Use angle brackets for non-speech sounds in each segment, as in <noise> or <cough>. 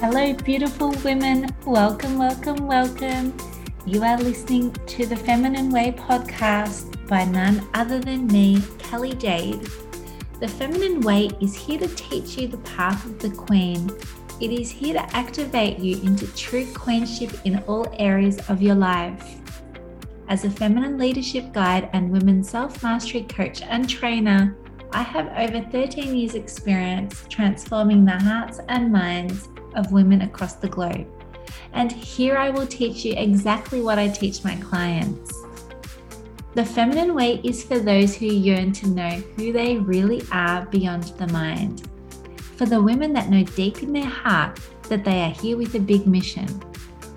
Hello, beautiful women. Welcome, welcome, welcome. You are listening to the Feminine Way podcast by none other than me, Kelly Jade. The Feminine Way is here to teach you the path of the Queen. It is here to activate you into true queenship in all areas of your life. As a feminine leadership guide and women's self mastery coach and trainer, I have over 13 years' experience transforming the hearts and minds of women across the globe. And here I will teach you exactly what I teach my clients. The feminine way is for those who yearn to know who they really are beyond the mind. For the women that know deep in their heart that they are here with a big mission,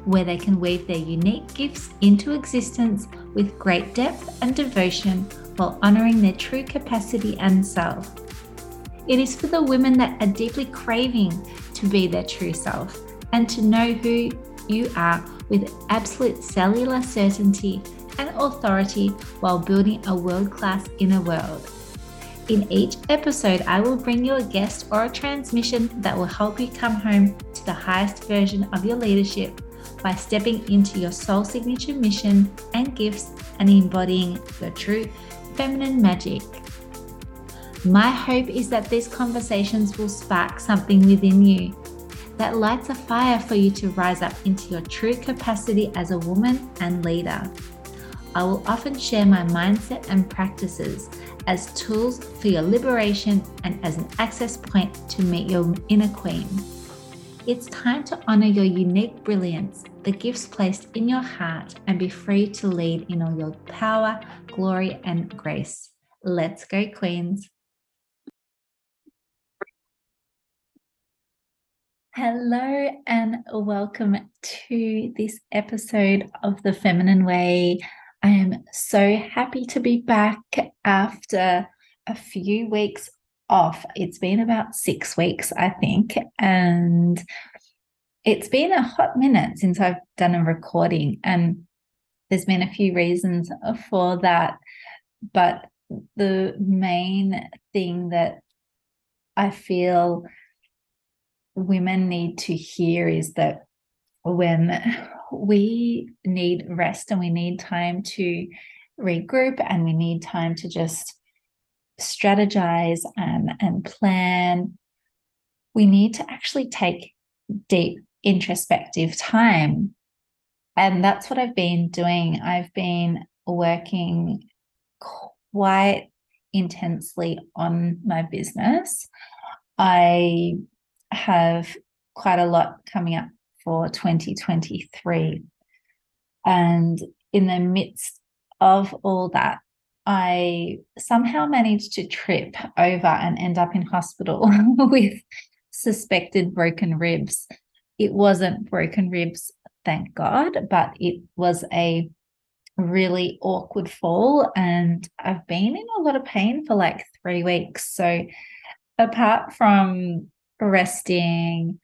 where they can weave their unique gifts into existence with great depth and devotion while honoring their true capacity and self. It is for the women that are deeply craving to be their true self and to know who you are with absolute cellular certainty and authority while building a world class inner world. In each episode, I will bring you a guest or a transmission that will help you come home to the highest version of your leadership by stepping into your soul signature mission and gifts and embodying your true feminine magic. My hope is that these conversations will spark something within you that lights a fire for you to rise up into your true capacity as a woman and leader. I will often share my mindset and practices as tools for your liberation and as an access point to meet your inner queen. It's time to honor your unique brilliance, the gifts placed in your heart, and be free to lead in all your power, glory, and grace. Let's go, Queens. Hello, and welcome to this episode of The Feminine Way. I am so happy to be back after a few weeks off. It's been about six weeks, I think, and it's been a hot minute since I've done a recording, and there's been a few reasons for that. But the main thing that I feel women need to hear is that when we need rest and we need time to regroup and we need time to just strategize and, and plan, we need to actually take deep introspective time. And that's what I've been doing. I've been working quite intensely on my business. I have quite a lot coming up for 2023. And in the midst of all that, I somehow managed to trip over and end up in hospital <laughs> with suspected broken ribs. It wasn't broken ribs, thank God, but it was a really awkward fall. And I've been in a lot of pain for like three weeks. So, apart from resting,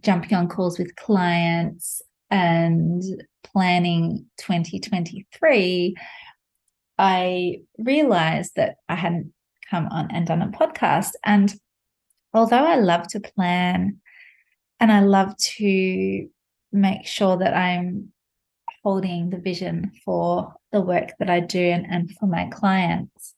jumping on calls with clients, and planning 2023, I realized that I hadn't come on and done a podcast. And although I love to plan and I love to make sure that I'm holding the vision for the work that I do and, and for my clients,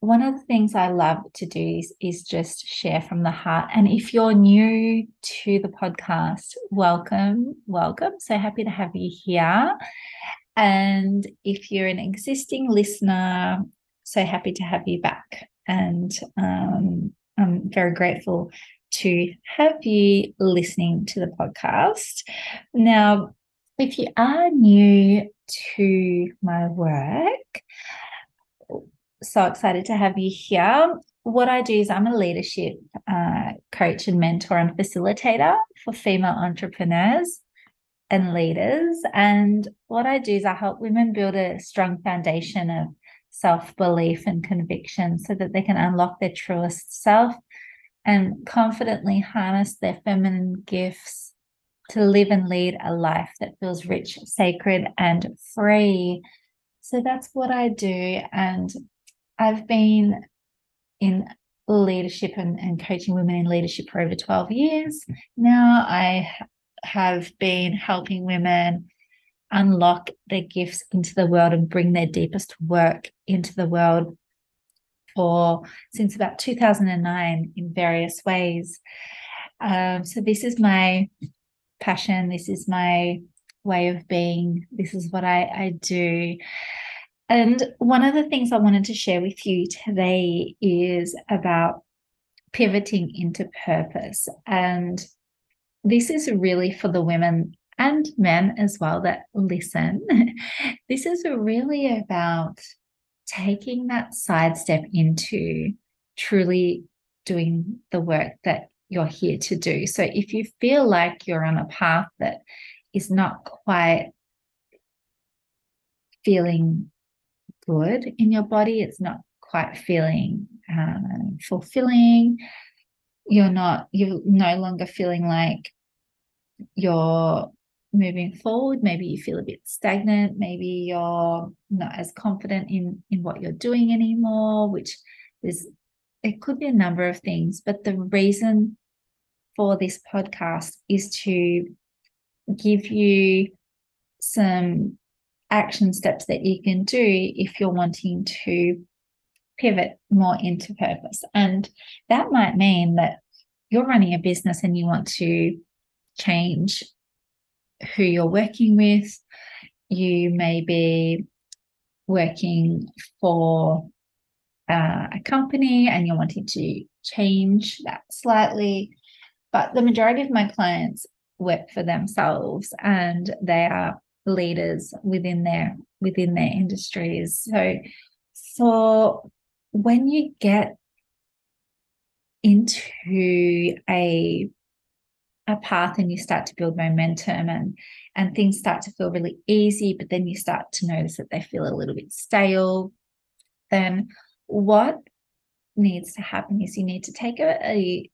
one of the things I love to do is, is just share from the heart. And if you're new to the podcast, welcome, welcome. So happy to have you here. And if you're an existing listener, so happy to have you back. And um, I'm very grateful to have you listening to the podcast. Now, if you are new to my work, so excited to have you here. What I do is I'm a leadership uh, coach and mentor and facilitator for female entrepreneurs and leaders. And what I do is I help women build a strong foundation of self belief and conviction so that they can unlock their truest self and confidently harness their feminine gifts to live and lead a life that feels rich, sacred, and free. So that's what I do. And I've been in leadership and, and coaching women in leadership for over 12 years. Now I have been helping women unlock their gifts into the world and bring their deepest work into the world for since about 2009 in various ways. Um, so this is my passion. This is my way of being. This is what I, I do. And one of the things I wanted to share with you today is about pivoting into purpose. And this is really for the women and men as well that listen. <laughs> this is really about taking that sidestep into truly doing the work that you're here to do. So if you feel like you're on a path that is not quite feeling good in your body, it's not quite feeling um, fulfilling, you're not, you're no longer feeling like you're moving forward. Maybe you feel a bit stagnant. Maybe you're not as confident in in what you're doing anymore which is it could be a number of things but the reason for this podcast is to give you some action steps that you can do if you're wanting to pivot more into purpose and that might mean that you're running a business and you want to change who you're working with. You may be working for uh, a company and you're wanting to change that slightly. But the majority of my clients work for themselves and they are leaders within their within their industries. So so when you get into a a path and you start to build momentum and and things start to feel really easy but then you start to notice that they feel a little bit stale then what needs to happen is you need to take a a,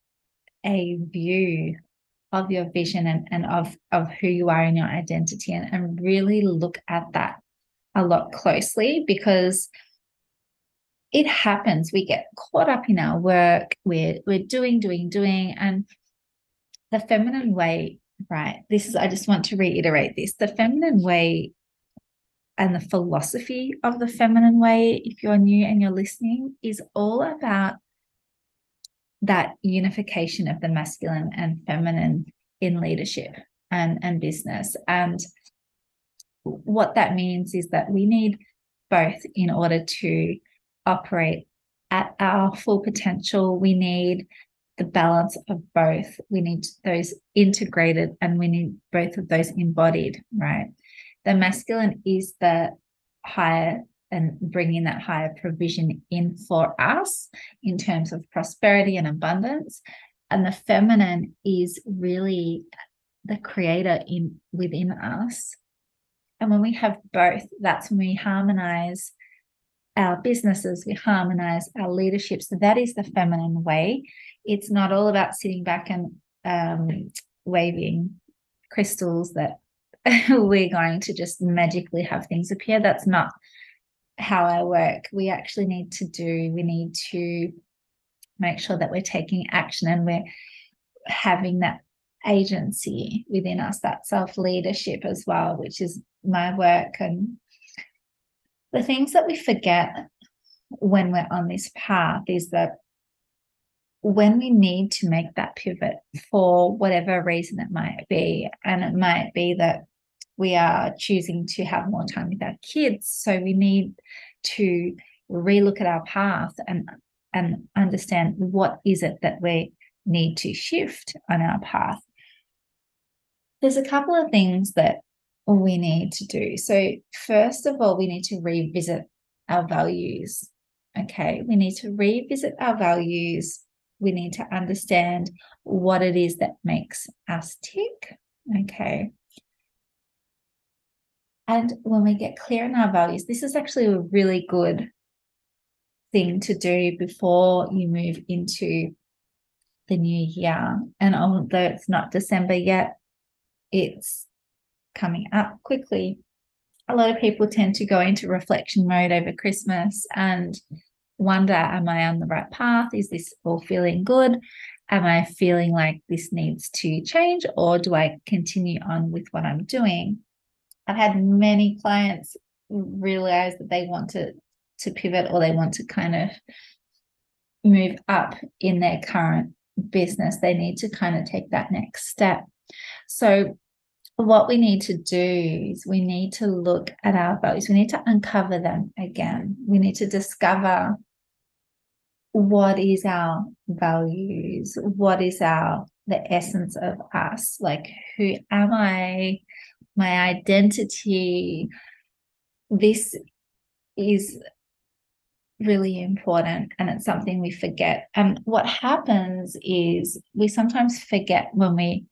a view of your vision and, and of of who you are in your identity. And, and really look at that a lot closely because it happens. We get caught up in our work. We're we're doing doing doing. And the feminine way, right? This is, I just want to reiterate this. The feminine way and the philosophy of the feminine way, if you're new and you're listening, is all about that unification of the masculine and feminine in leadership and, and business. And what that means is that we need both in order to operate at our full potential. We need the balance of both. We need those integrated and we need both of those embodied, right? The masculine is the higher and bringing that higher provision in for us in terms of prosperity and abundance. And the feminine is really the creator in within us. And when we have both, that's when we harmonize our businesses, we harmonize our leadership. So that is the feminine way. It's not all about sitting back and um, waving crystals that <laughs> we're going to just magically have things appear. That's not how I work. We actually need to do, we need to make sure that we're taking action and we're having that agency within us, that self leadership as well, which is my work and the things that we forget when we're on this path is that when we need to make that pivot for whatever reason it might be, and it might be that we are choosing to have more time with our kids, so we need to relook at our path and and understand what is it that we need to shift on our path. There's a couple of things that we need to do. So, first of all, we need to revisit our values. Okay, we need to revisit our values. We need to understand what it is that makes us tick. Okay. And when we get clear in our values, this is actually a really good thing to do before you move into the new year. And although it's not December yet, it's coming up quickly. A lot of people tend to go into reflection mode over Christmas and wonder am I on the right path? Is this all feeling good? Am I feeling like this needs to change or do I continue on with what I'm doing? I've had many clients realize that they want to to pivot or they want to kind of move up in their current business. They need to kind of take that next step. So what we need to do is we need to look at our values. We need to uncover them again. We need to discover what is our values, what is our the essence of us, like who am I, my identity. This is really important and it's something we forget. And what happens is we sometimes forget when we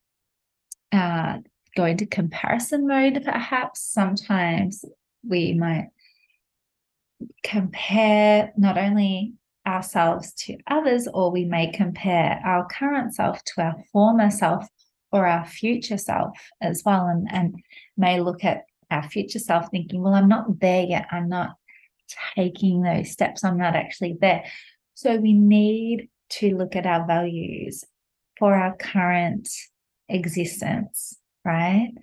uh, go into comparison mode, perhaps. Sometimes we might compare not only ourselves to others, or we may compare our current self to our former self or our future self as well, and, and may look at our future self thinking, well, I'm not there yet. I'm not taking those steps. I'm not actually there. So we need to look at our values for our current existence, right?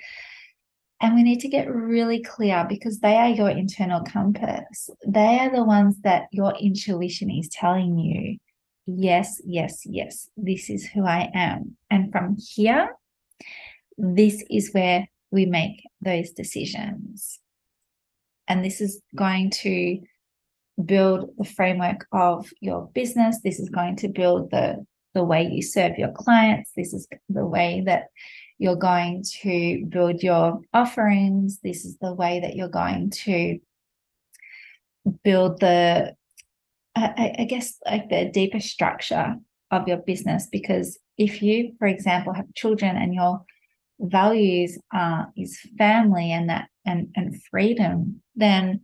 And we need to get really clear because they are your internal compass. They are the ones that your intuition is telling you, yes, yes, yes, this is who I am. And from here, this is where we make those decisions. And this is going to build the framework of your business. This is going to build the, the way you serve your clients. This is the way that you're going to build your offerings. This is the way that you're going to build the, I, I guess, like the deeper structure of your business. Because if you, for example, have children and your values uh, is family and that and and freedom, then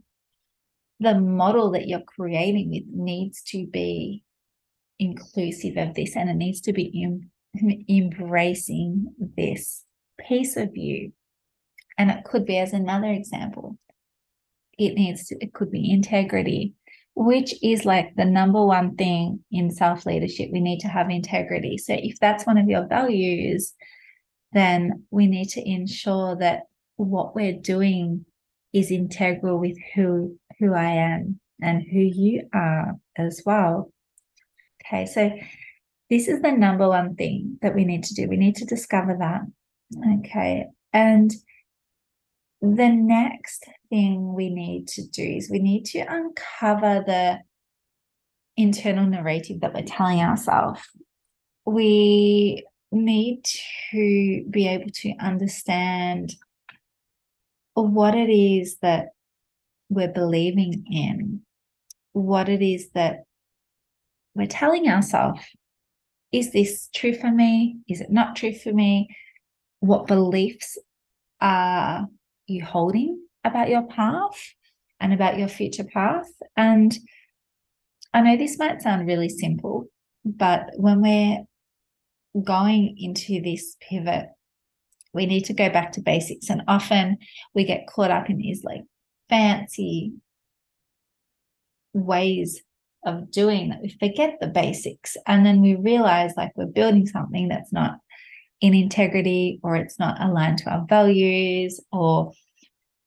the model that you're creating with needs to be inclusive of this and it needs to be in, <laughs> embracing this piece of you. And it could be as another example. It needs to, it could be integrity, which is like the number one thing in self leadership. We need to have integrity. So if that's one of your values, then we need to ensure that what we're doing is integral with who who I am and who you are as well. Okay, so this is the number one thing that we need to do. We need to discover that. Okay. And the next thing we need to do is we need to uncover the internal narrative that we're telling ourselves. We need to be able to understand what it is that we're believing in, what it is that we're telling ourselves is this true for me? Is it not true for me? What beliefs are you holding about your path and about your future path? And I know this might sound really simple, but when we're going into this pivot, we need to go back to basics. And often we get caught up in these like fancy ways of doing that we forget the basics and then we realize like we're building something that's not in integrity or it's not aligned to our values or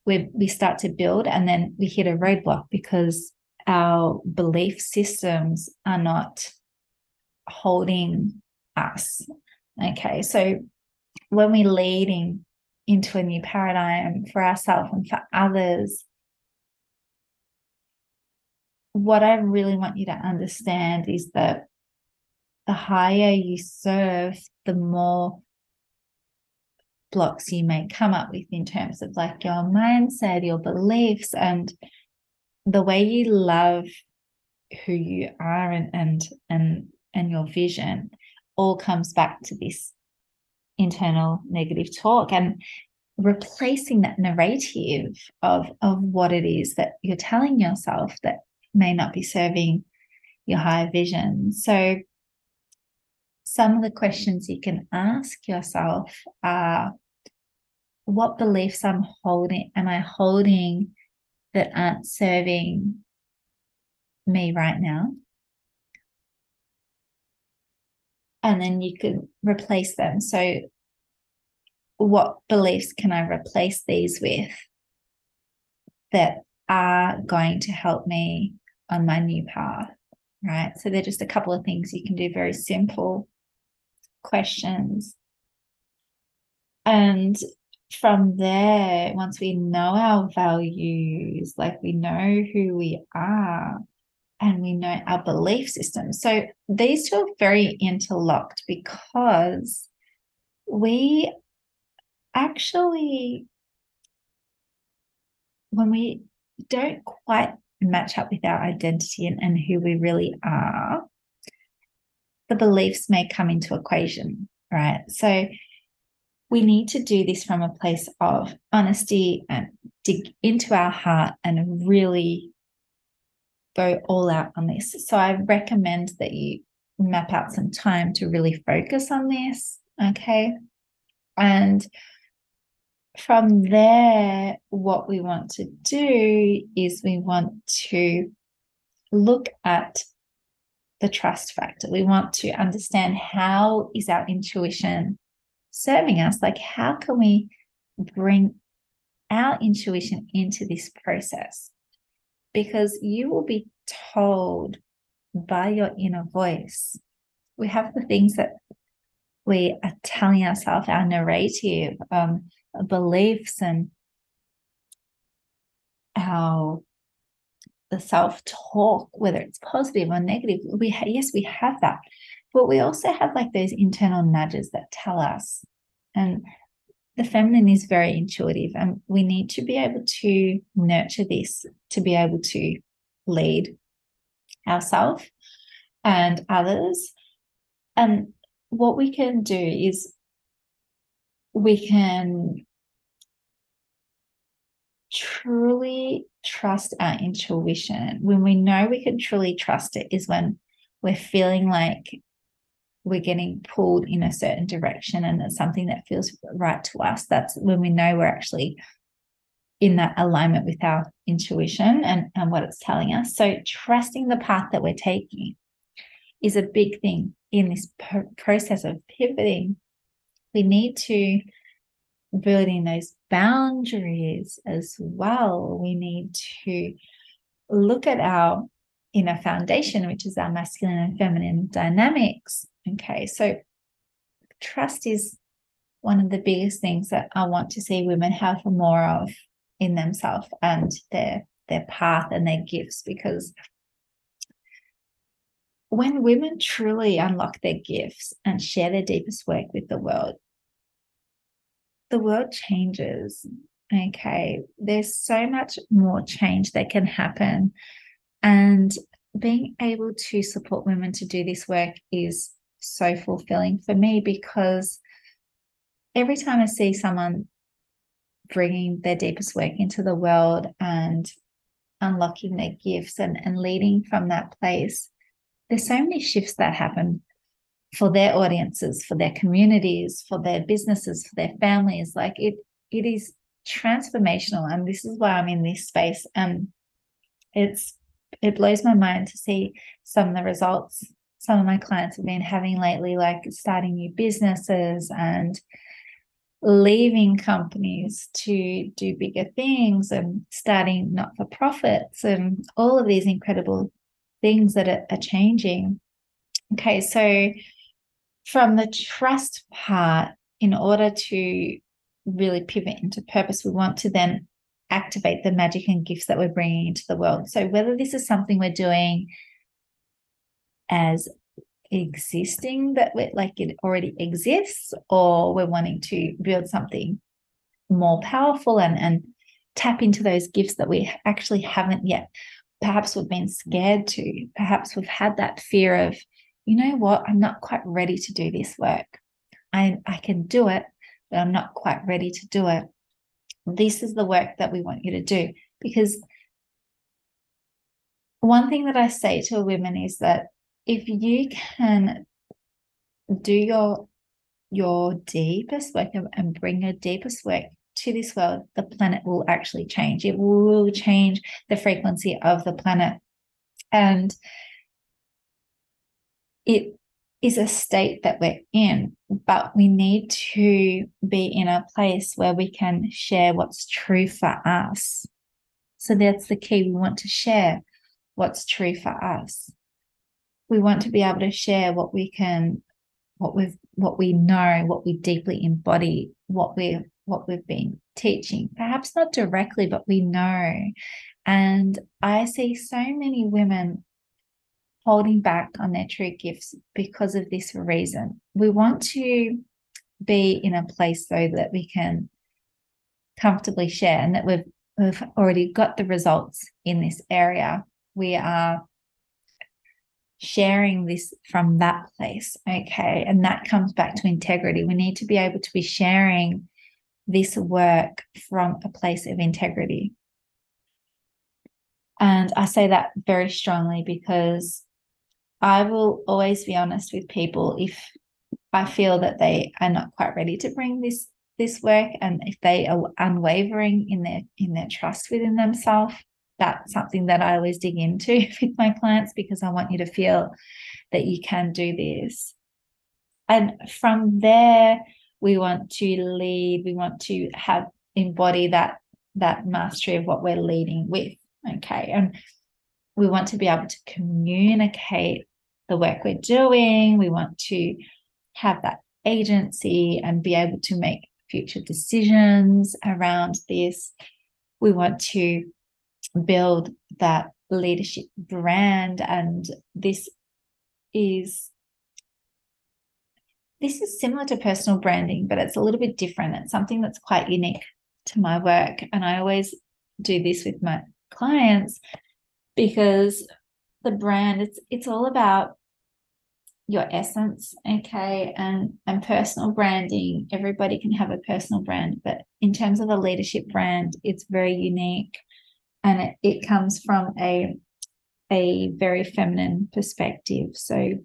we we start to build and then we hit a roadblock because our belief systems are not holding us. Okay so when we're leading into a new paradigm for ourselves and for others what I really want you to understand is that the higher you serve, the more blocks you may come up with in terms of like your mindset, your beliefs, and the way you love who you are and and and and your vision all comes back to this internal negative talk and replacing that narrative of of what it is that you're telling yourself that may not be serving your higher vision. So, some of the questions you can ask yourself are what beliefs I'm holding, am I holding that aren't serving me right now. And then you can replace them. So, what beliefs can I replace these with that are going to help me on my new path? Right. So, they're just a couple of things you can do, very simple questions. And from there, once we know our values, like we know who we are, and we know our belief system. So these two are very interlocked because we actually, when we don't quite match up with our identity and, and who we really are, the beliefs may come into equation, right? So we need to do this from a place of honesty and dig into our heart and really go all out on this. So I recommend that you map out some time to really focus on this. Okay. And from there, what we want to do is we want to look at the trust factor. We want to understand how is our intuition serving us? Like, how can we bring our intuition into this process? Because you will be told by your inner voice. We have the things that we are telling ourselves, our narrative, um, beliefs, and our the self talk, whether it's positive or negative. We ha- yes, we have that, but we also have like those internal nudges that tell us. And the feminine is very intuitive, and we need to be able to nurture this to be able to lead ourselves and others. And what we can do is we can truly trust our intuition. When we know we can truly trust it, is when we're feeling like we're getting pulled in a certain direction and it's something that feels right to us. That's when we know we're actually in that alignment with our intuition and, and what it's telling us. So, trusting the path that we're taking is a big thing in this process of pivoting. We need to build in those boundaries as well. We need to look at our inner foundation, which is our masculine and feminine dynamics. Okay, so trust is one of the biggest things that I want to see women have more of in themselves and their their path and their gifts because when women truly unlock their gifts and share their deepest work with the world the world changes. Okay there's so much more change that can happen. And being able to support women to do this work is so fulfilling for me because every time I see someone bringing their deepest work into the world and unlocking their gifts and, and leading from that place, there's so many shifts that happen for their audiences, for their communities, for their businesses, for their families. Like it, it is transformational. And this is why I'm in this space. And it's it blows my mind to see some of the results some of my clients have been having lately, like starting new businesses and leaving companies to do bigger things and starting not for profits and all of these incredible things that are, are changing. Okay, so from the trust part, in order to really pivot into purpose, we want to then activate the magic and gifts that we're bringing into the world. So, whether this is something we're doing as existing that we're like it already exists, or we're wanting to build something more powerful and, and tap into those gifts that we actually haven't yet. Perhaps we've been scared to, perhaps we've had that fear of, you know what, I'm not quite ready to do this work. I, I can do it, but I'm not quite ready to do it. This is the work that we want you to do because one thing that I say to women is that if you can do your your deepest work and bring your deepest work to this world, the planet will actually change. It will change the frequency of the planet. And it is a state that we're in, but we need to be in a place where we can share what's true for us. So that's the key. We want to share what's true for us. We want to be able to share what we can, what we've, what we know, what we deeply embody, what we've, what we've been teaching. Perhaps not directly, but we know. And I see so many women holding back on their true gifts because of this reason. We want to be in a place so that we can comfortably share and that we've we've already got the results in this area. We are sharing this from that place. Okay. And that comes back to integrity. We need to be able to be sharing this work from a place of integrity. And I say that very strongly because I will always be honest with people if I feel that they are not quite ready to bring this this work and if they are unwavering in their in their trust within themselves that's something that I always dig into <laughs> with my clients because I want you to feel that you can do this. And from there we want to lead we want to have embody that that mastery of what we're leading with okay? And we want to be able to communicate the work we're doing. We want to have that agency and be able to make future decisions around this. We want to build that leadership brand and this is this is similar to personal branding but it's a little bit different it's something that's quite unique to my work and i always do this with my clients because the brand it's it's all about your essence okay? And and personal branding everybody can have a personal brand but in terms of a leadership brand it's very unique. And it, it comes from a a very feminine perspective. So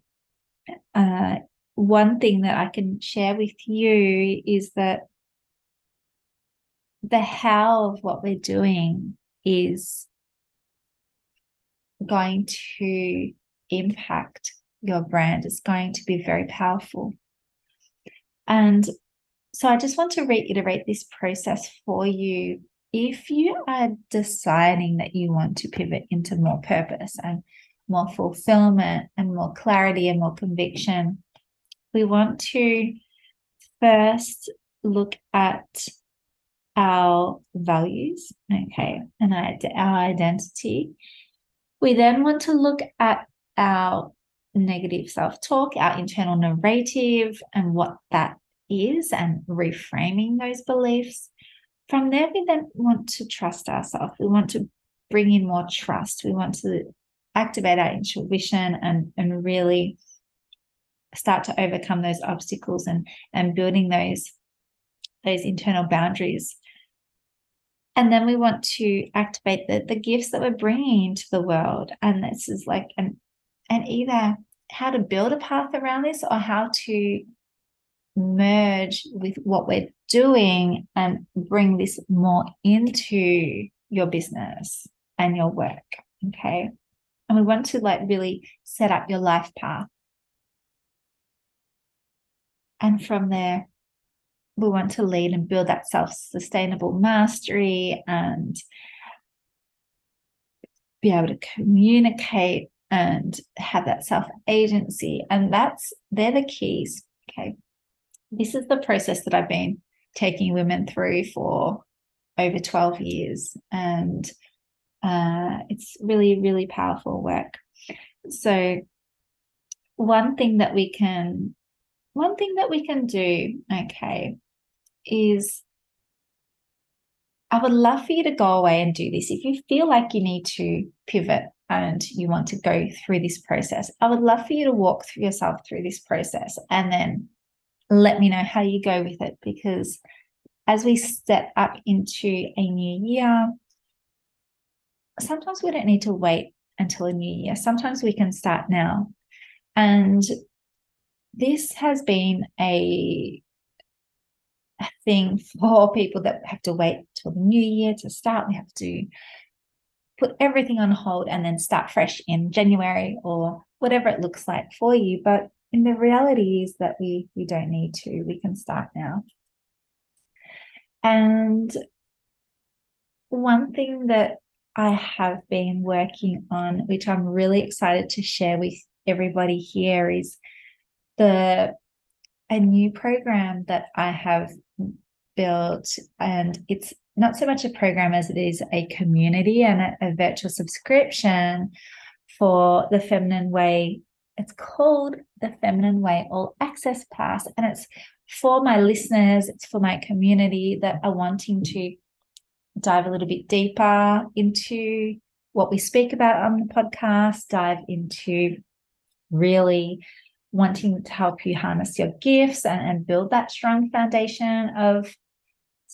uh, one thing that i can share with you is that the how of what we're doing is going to impact your brand is going to be very powerful. And so I just want to reiterate this process for you. If you are deciding that you want to pivot into more purpose and more fulfillment and more clarity and more conviction, we want to first look at our values, okay, and our identity. We then want to look at our negative self talk, our internal narrative, and what that is, and reframing those beliefs. From there, we then want to trust ourselves. We want to bring in more trust. We want to activate our intuition and, and really start to overcome those obstacles and, and building those, those internal boundaries. And then we want to activate the, the gifts that we're bringing into the world. And this is like an and either how to build a path around this or how to merge with what we're doing and bring this more into your business and your work. Okay. And we want to like really set up your life path. And from there, we want to lead and build that self sustainable mastery and be able to communicate and have that self agency. And that's, they're the keys. Okay. This is the process that I've been taking women through for over 12 years. And uh, it's really, really powerful work. So, one thing that we can, one thing that we can do, okay, is I would love for you to go away and do this. If you feel like you need to pivot and you want to go through this process, I would love for you to walk through yourself through this process and then let me know how you go with it. Because as we step up into a new year, sometimes we don't need to wait until a new year. Sometimes we can start now. And this has been a, a thing <laughs> for people that have to wait till the new year to start. We have to put everything on hold and then start fresh in January or whatever it looks like for you. But in the reality is that we we don't need to. We can start now. And one thing that I have been working on, which I'm really excited to share with everybody here, is the a new program that I have built, and it's not so much a program as it is a community and a, a virtual subscription for the Feminine Way. It's called the Feminine Way All Access Pass, and it's for my listeners, it's for my community that are wanting to dive a little bit deeper into what we speak about on the podcast, dive into really wanting to help you harness your gifts and, and build that strong foundation of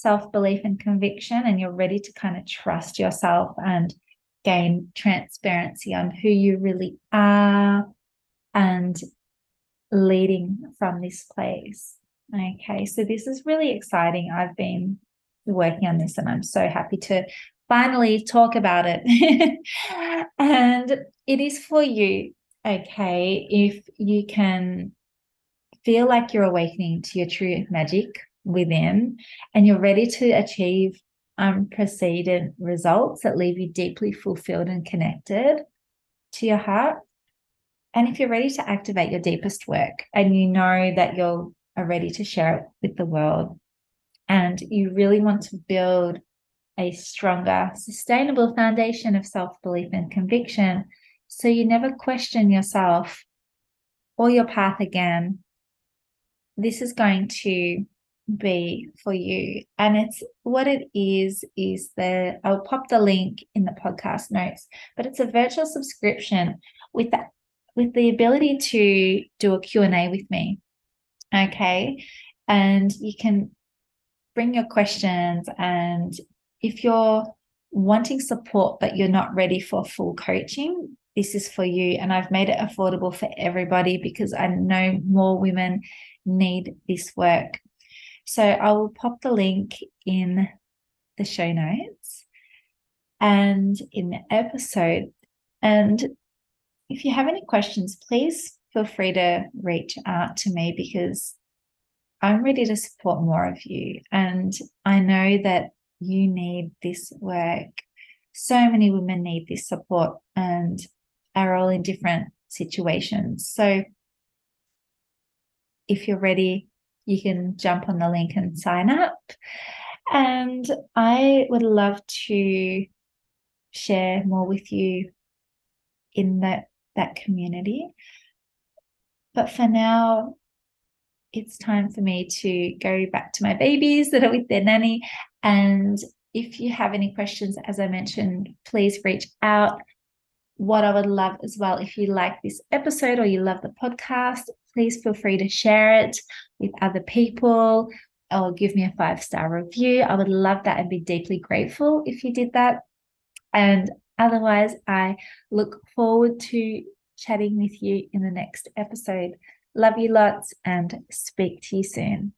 self belief and conviction. And you're ready to kind of trust yourself and gain transparency on who you really are and leading from this place. Okay, so this is really exciting. I've been working on this and I'm so happy to finally talk about it. <laughs> and it is for you, okay, if you can feel like you're awakening to your true magic within and you're ready to achieve um, unprecedented results that leave you deeply fulfilled and connected to your heart. And if you're ready to activate your deepest work and you know that you're ready to share it with the world, and you really want to build a stronger, sustainable foundation of self belief and conviction so you never question yourself or your path again, this is going to be for you. And it's what it is, is the I'll pop the link in the podcast notes, but it's a virtual subscription with that with the ability to do a Q&A with me. Okay. And you can bring your questions. And if you're wanting support, but you're not ready for full coaching, this is for you. And I've made it affordable for everybody because I know more women need this work. So I will pop the link in the show notes and in the episode. And if you have any questions, please feel free to reach out to me because I'm ready to support more of you. And I know that you need this work. So many women need this support and are all in different situations. So if you're ready, you can jump on the link and sign up. And I would love to share more with you in that that community. But for now, it's time for me to go back to my babies that are with their nanny. And if you have any questions, as I mentioned, please reach out. What I would love as well, if you like this episode or you love the podcast, please feel free to share it with other people or give me a five star review. I would love that and be deeply grateful if you did that. And otherwise, I look forward to chatting with you in the next episode. Love you lots and speak to you soon.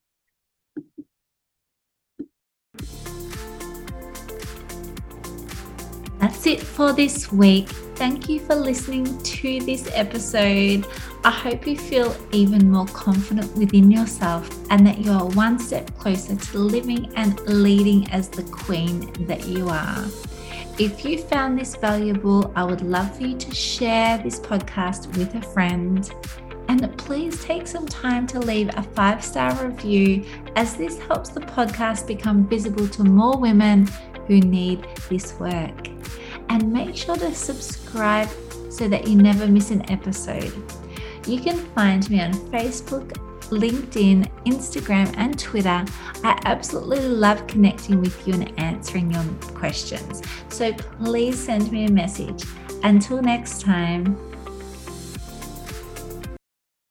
That's it for this week. Thank you for listening to this episode. I hope you feel even more confident within yourself and that you are one step closer to living and leading as the queen that you are. If you found this valuable, I would love for you to share this podcast with a friend and please take some time to leave a five star review as this helps the podcast become visible to more women who need this work. And make sure to subscribe so that you never miss an episode. You can find me on Facebook, LinkedIn, Instagram, and Twitter. I absolutely love connecting with you and answering your questions. So please send me a message. Until next time,